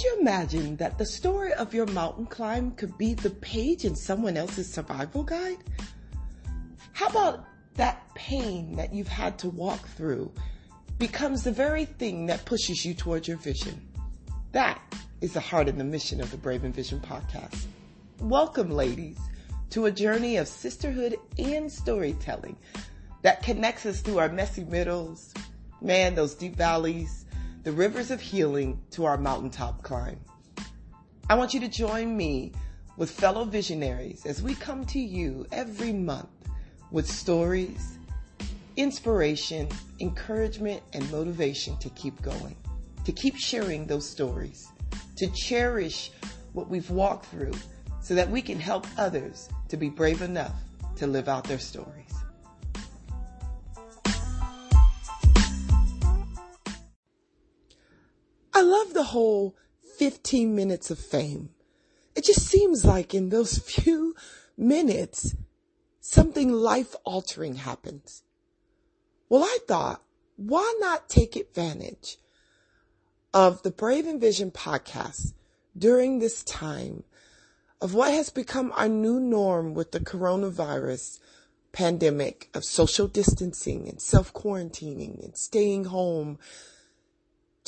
Could you imagine that the story of your mountain climb could be the page in someone else's survival guide? How about that pain that you've had to walk through becomes the very thing that pushes you towards your vision? That is the heart and the mission of the Brave and Vision podcast. Welcome, ladies, to a journey of sisterhood and storytelling that connects us through our messy middles, man, those deep valleys, the rivers of healing to our mountaintop climb. I want you to join me with fellow visionaries as we come to you every month with stories, inspiration, encouragement, and motivation to keep going, to keep sharing those stories, to cherish what we've walked through so that we can help others to be brave enough to live out their stories. Love the whole 15 minutes of fame. It just seems like in those few minutes, something life altering happens. Well, I thought, why not take advantage of the Brave Envision podcast during this time of what has become our new norm with the coronavirus pandemic of social distancing and self quarantining and staying home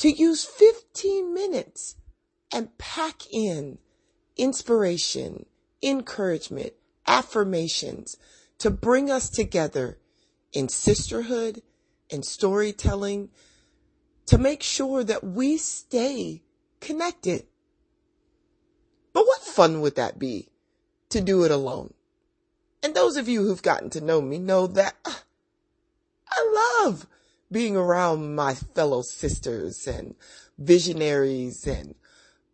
to use 15 minutes and pack in inspiration, encouragement, affirmations to bring us together in sisterhood and storytelling to make sure that we stay connected. But what fun would that be to do it alone? And those of you who've gotten to know me know that uh, I love being around my fellow sisters and visionaries and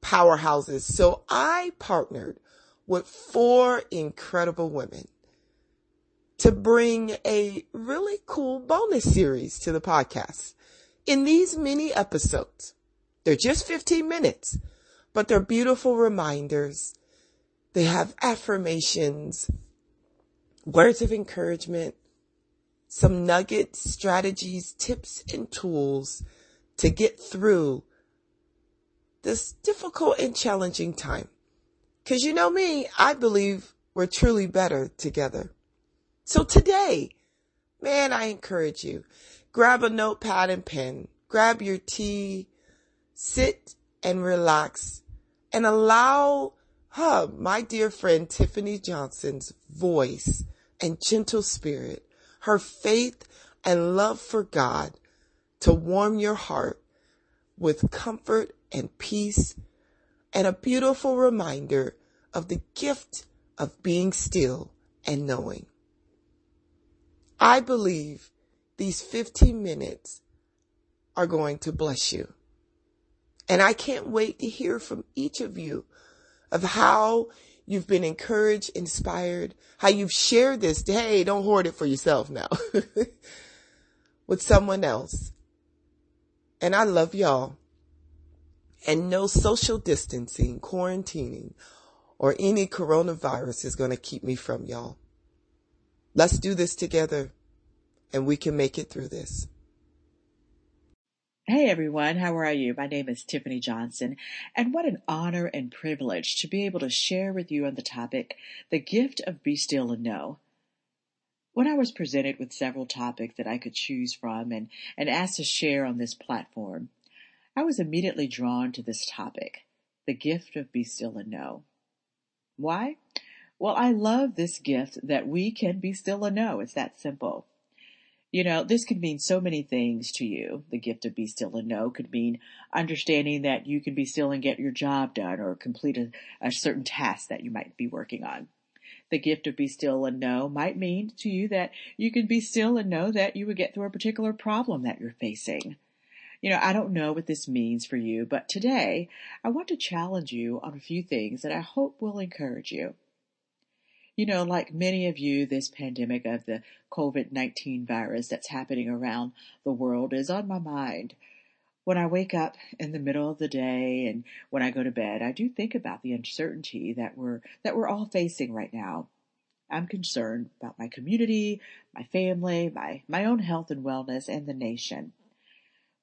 powerhouses. So I partnered with four incredible women to bring a really cool bonus series to the podcast. In these mini episodes, they're just 15 minutes, but they're beautiful reminders. They have affirmations, words of encouragement, some nuggets, strategies, tips, and tools to get through this difficult and challenging time. Cause you know me, I believe we're truly better together. So today, man, I encourage you, grab a notepad and pen, grab your tea, sit and relax and allow her, my dear friend Tiffany Johnson's voice and gentle spirit her faith and love for God to warm your heart with comfort and peace and a beautiful reminder of the gift of being still and knowing. I believe these 15 minutes are going to bless you. And I can't wait to hear from each of you of how You've been encouraged, inspired, how you've shared this. Hey, don't hoard it for yourself now with someone else. And I love y'all. And no social distancing, quarantining, or any coronavirus is going to keep me from y'all. Let's do this together and we can make it through this. Hey everyone, how are you? My name is Tiffany Johnson, and what an honor and privilege to be able to share with you on the topic, the gift of be still and know. When I was presented with several topics that I could choose from and, and asked to share on this platform, I was immediately drawn to this topic, the gift of be still and know. Why? Well, I love this gift that we can be still and know. It's that simple. You know, this could mean so many things to you. The gift of be still and know could mean understanding that you can be still and get your job done or complete a, a certain task that you might be working on. The gift of be still and know might mean to you that you can be still and know that you would get through a particular problem that you're facing. You know, I don't know what this means for you, but today I want to challenge you on a few things that I hope will encourage you. You know, like many of you, this pandemic of the COVID-19 virus that's happening around the world is on my mind. When I wake up in the middle of the day and when I go to bed, I do think about the uncertainty that we're, that we're all facing right now. I'm concerned about my community, my family, my, my own health and wellness, and the nation.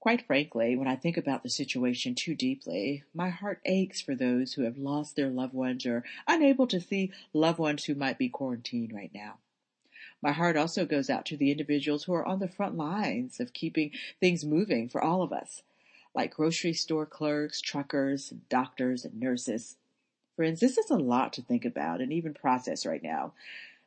Quite frankly, when I think about the situation too deeply, my heart aches for those who have lost their loved ones or unable to see loved ones who might be quarantined right now. My heart also goes out to the individuals who are on the front lines of keeping things moving for all of us, like grocery store clerks, truckers, doctors, and nurses. Friends, this is a lot to think about and even process right now.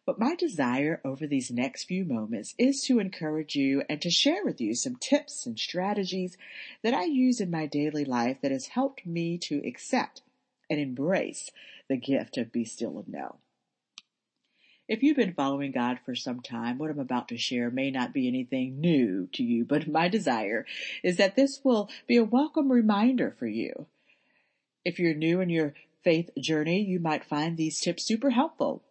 But my desire over these next few moments is to encourage you and to share with you some tips and strategies that I use in my daily life that has helped me to accept and embrace the gift of be still and know. If you've been following God for some time, what I'm about to share may not be anything new to you, but my desire is that this will be a welcome reminder for you. If you're new in your faith journey, you might find these tips super helpful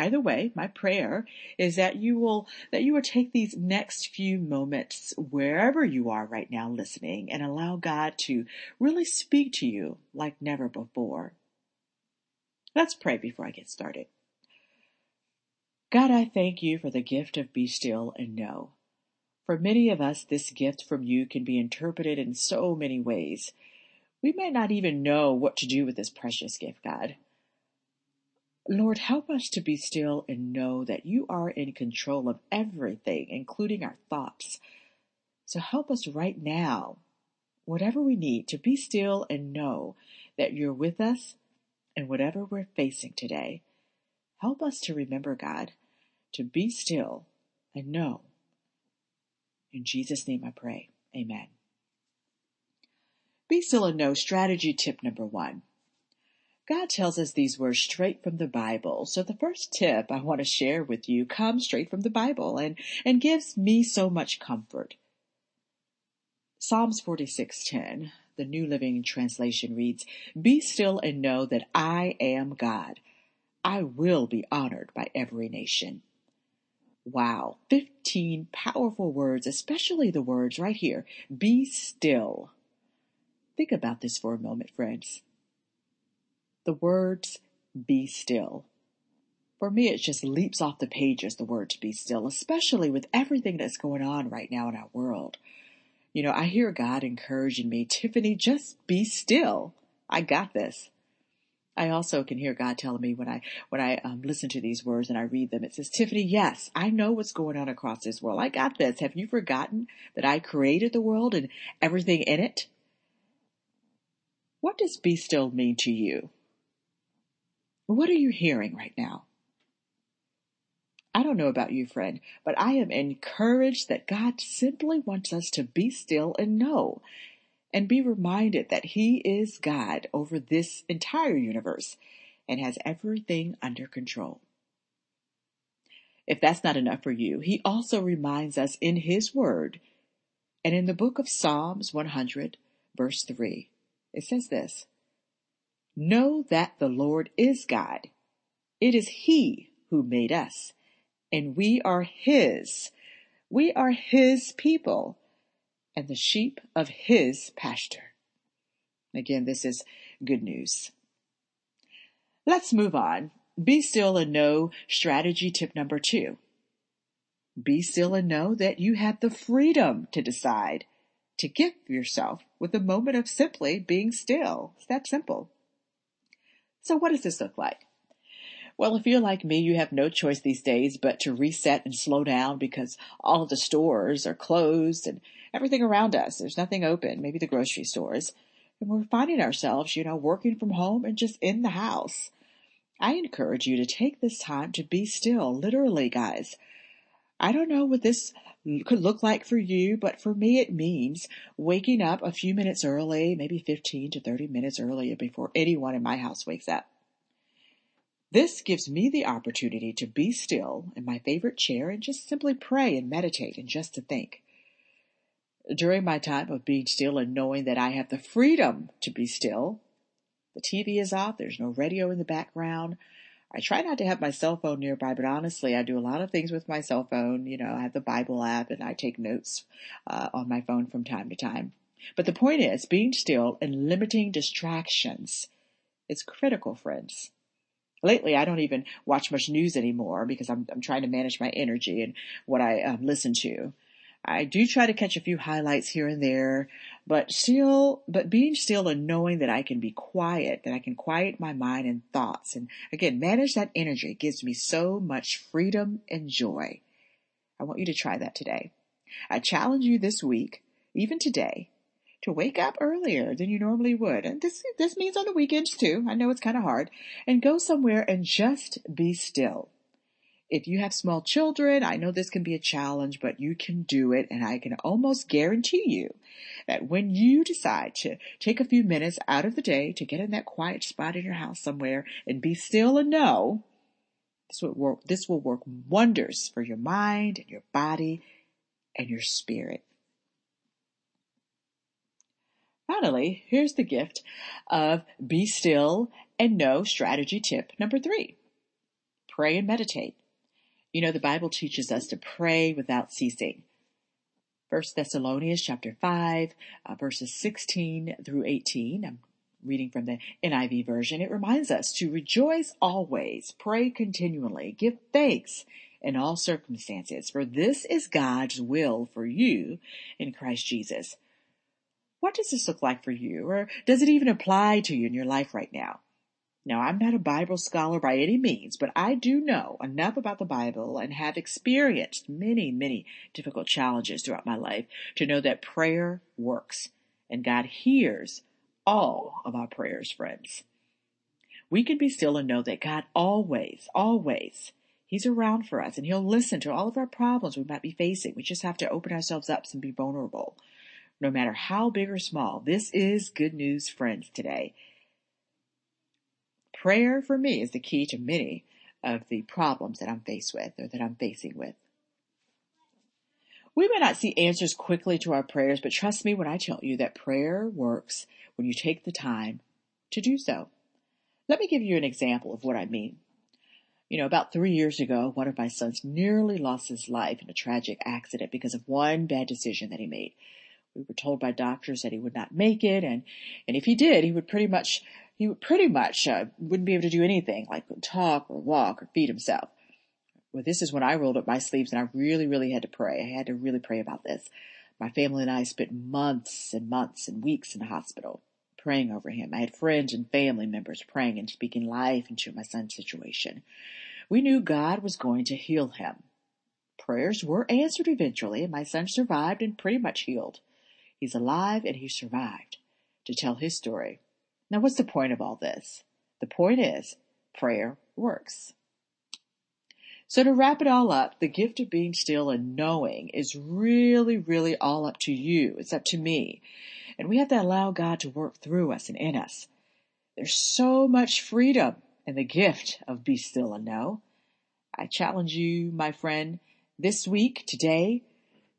Either way, my prayer is that you will that you will take these next few moments wherever you are right now listening and allow God to really speak to you like never before. Let's pray before I get started. God, I thank you for the gift of be still and know. For many of us, this gift from you can be interpreted in so many ways. We may not even know what to do with this precious gift, God. Lord, help us to be still and know that you are in control of everything, including our thoughts. So help us right now, whatever we need, to be still and know that you're with us and whatever we're facing today. Help us to remember, God, to be still and know. In Jesus' name I pray. Amen. Be still and know strategy tip number one. God tells us these words straight from the Bible. So the first tip I want to share with you comes straight from the Bible and, and gives me so much comfort. Psalms 46:10, the New Living Translation reads, "Be still and know that I am God. I will be honored by every nation." Wow, 15 powerful words, especially the words right here, be still. Think about this for a moment, friends the words be still. For me, it just leaps off the pages, the word to be still, especially with everything that's going on right now in our world. You know, I hear God encouraging me, Tiffany, just be still. I got this. I also can hear God telling me when I when I um, listen to these words and I read them. It says, "Tiffany, yes, I know what's going on across this world. I got this. Have you forgotten that I created the world and everything in it?" What does "be still" mean to you? What are you hearing right now? I don't know about you, friend, but I am encouraged that God simply wants us to be still and know and be reminded that He is God over this entire universe and has everything under control. If that's not enough for you, He also reminds us in His Word and in the book of Psalms 100, verse 3, it says this Know that the Lord is God. It is He who made us, and we are His. We are His people and the sheep of His pasture. Again, this is good news. Let's move on. Be still and know strategy tip number two. Be still and know that you have the freedom to decide to gift yourself with a moment of simply being still. It's that simple. So what does this look like? Well, if you're like me, you have no choice these days but to reset and slow down because all of the stores are closed and everything around us, there's nothing open, maybe the grocery stores. And we're finding ourselves, you know, working from home and just in the house. I encourage you to take this time to be still, literally, guys. I don't know what this could look like for you, but for me it means waking up a few minutes early, maybe 15 to 30 minutes earlier before anyone in my house wakes up. This gives me the opportunity to be still in my favorite chair and just simply pray and meditate and just to think. During my time of being still and knowing that I have the freedom to be still, the TV is off, there's no radio in the background, I try not to have my cell phone nearby, but honestly, I do a lot of things with my cell phone. You know, I have the Bible app and I take notes uh, on my phone from time to time. But the point is, being still and limiting distractions is critical, friends. Lately, I don't even watch much news anymore because I'm, I'm trying to manage my energy and what I um, listen to. I do try to catch a few highlights here and there, but still, but being still and knowing that I can be quiet, that I can quiet my mind and thoughts and again, manage that energy gives me so much freedom and joy. I want you to try that today. I challenge you this week, even today, to wake up earlier than you normally would. And this, this means on the weekends too. I know it's kind of hard and go somewhere and just be still. If you have small children, I know this can be a challenge, but you can do it. And I can almost guarantee you that when you decide to take a few minutes out of the day to get in that quiet spot in your house somewhere and be still and know, this will work, this will work wonders for your mind and your body and your spirit. Finally, here's the gift of be still and know strategy tip number three. Pray and meditate. You know, the Bible teaches us to pray without ceasing. First Thessalonians chapter 5, uh, verses 16 through 18. I'm reading from the NIV version. It reminds us to rejoice always, pray continually, give thanks in all circumstances, for this is God's will for you in Christ Jesus. What does this look like for you? Or does it even apply to you in your life right now? Now, I'm not a Bible scholar by any means, but I do know enough about the Bible and have experienced many, many difficult challenges throughout my life to know that prayer works and God hears all of our prayers, friends. We can be still and know that God always, always, He's around for us and He'll listen to all of our problems we might be facing. We just have to open ourselves up and be vulnerable. No matter how big or small, this is good news, friends, today. Prayer for me is the key to many of the problems that I'm faced with or that I'm facing with. We may not see answers quickly to our prayers, but trust me when I tell you that prayer works when you take the time to do so. Let me give you an example of what I mean. You know, about three years ago, one of my sons nearly lost his life in a tragic accident because of one bad decision that he made. We were told by doctors that he would not make it, and, and if he did, he would pretty much he pretty much uh, wouldn't be able to do anything like talk or walk or feed himself. Well, this is when I rolled up my sleeves and I really, really had to pray. I had to really pray about this. My family and I spent months and months and weeks in the hospital praying over him. I had friends and family members praying and speaking life into my son's situation. We knew God was going to heal him. Prayers were answered eventually and my son survived and pretty much healed. He's alive and he survived to tell his story now, what's the point of all this? The point is, prayer works. So to wrap it all up, the gift of being still and knowing is really, really all up to you. It's up to me. And we have to allow God to work through us and in us. There's so much freedom in the gift of be still and know. I challenge you, my friend, this week, today,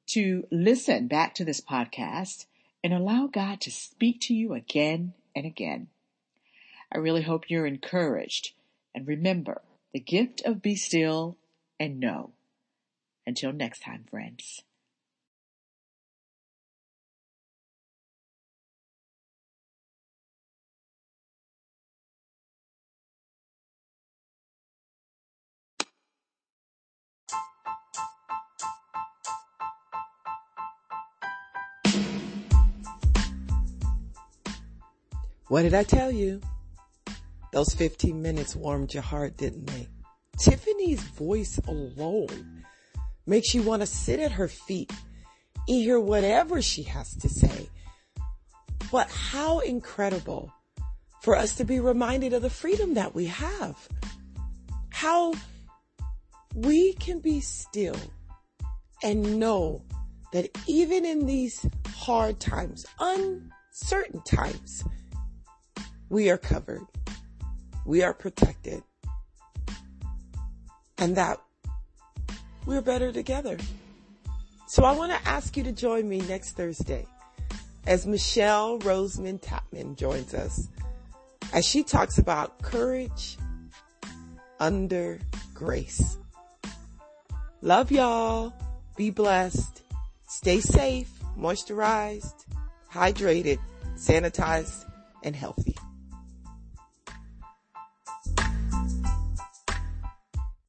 to listen back to this podcast and allow God to speak to you again and again. I really hope you're encouraged. And remember, the gift of be still and know. Until next time, friends. What did I tell you? Those 15 minutes warmed your heart, didn't they? Tiffany's voice alone makes you want to sit at her feet and hear whatever she has to say. But how incredible for us to be reminded of the freedom that we have. How we can be still and know that even in these hard times, uncertain times, we are covered. We are protected. And that we're better together. So I want to ask you to join me next Thursday as Michelle Roseman Tapman joins us as she talks about courage under grace. Love y'all. Be blessed. Stay safe, moisturized, hydrated, sanitized, and healthy.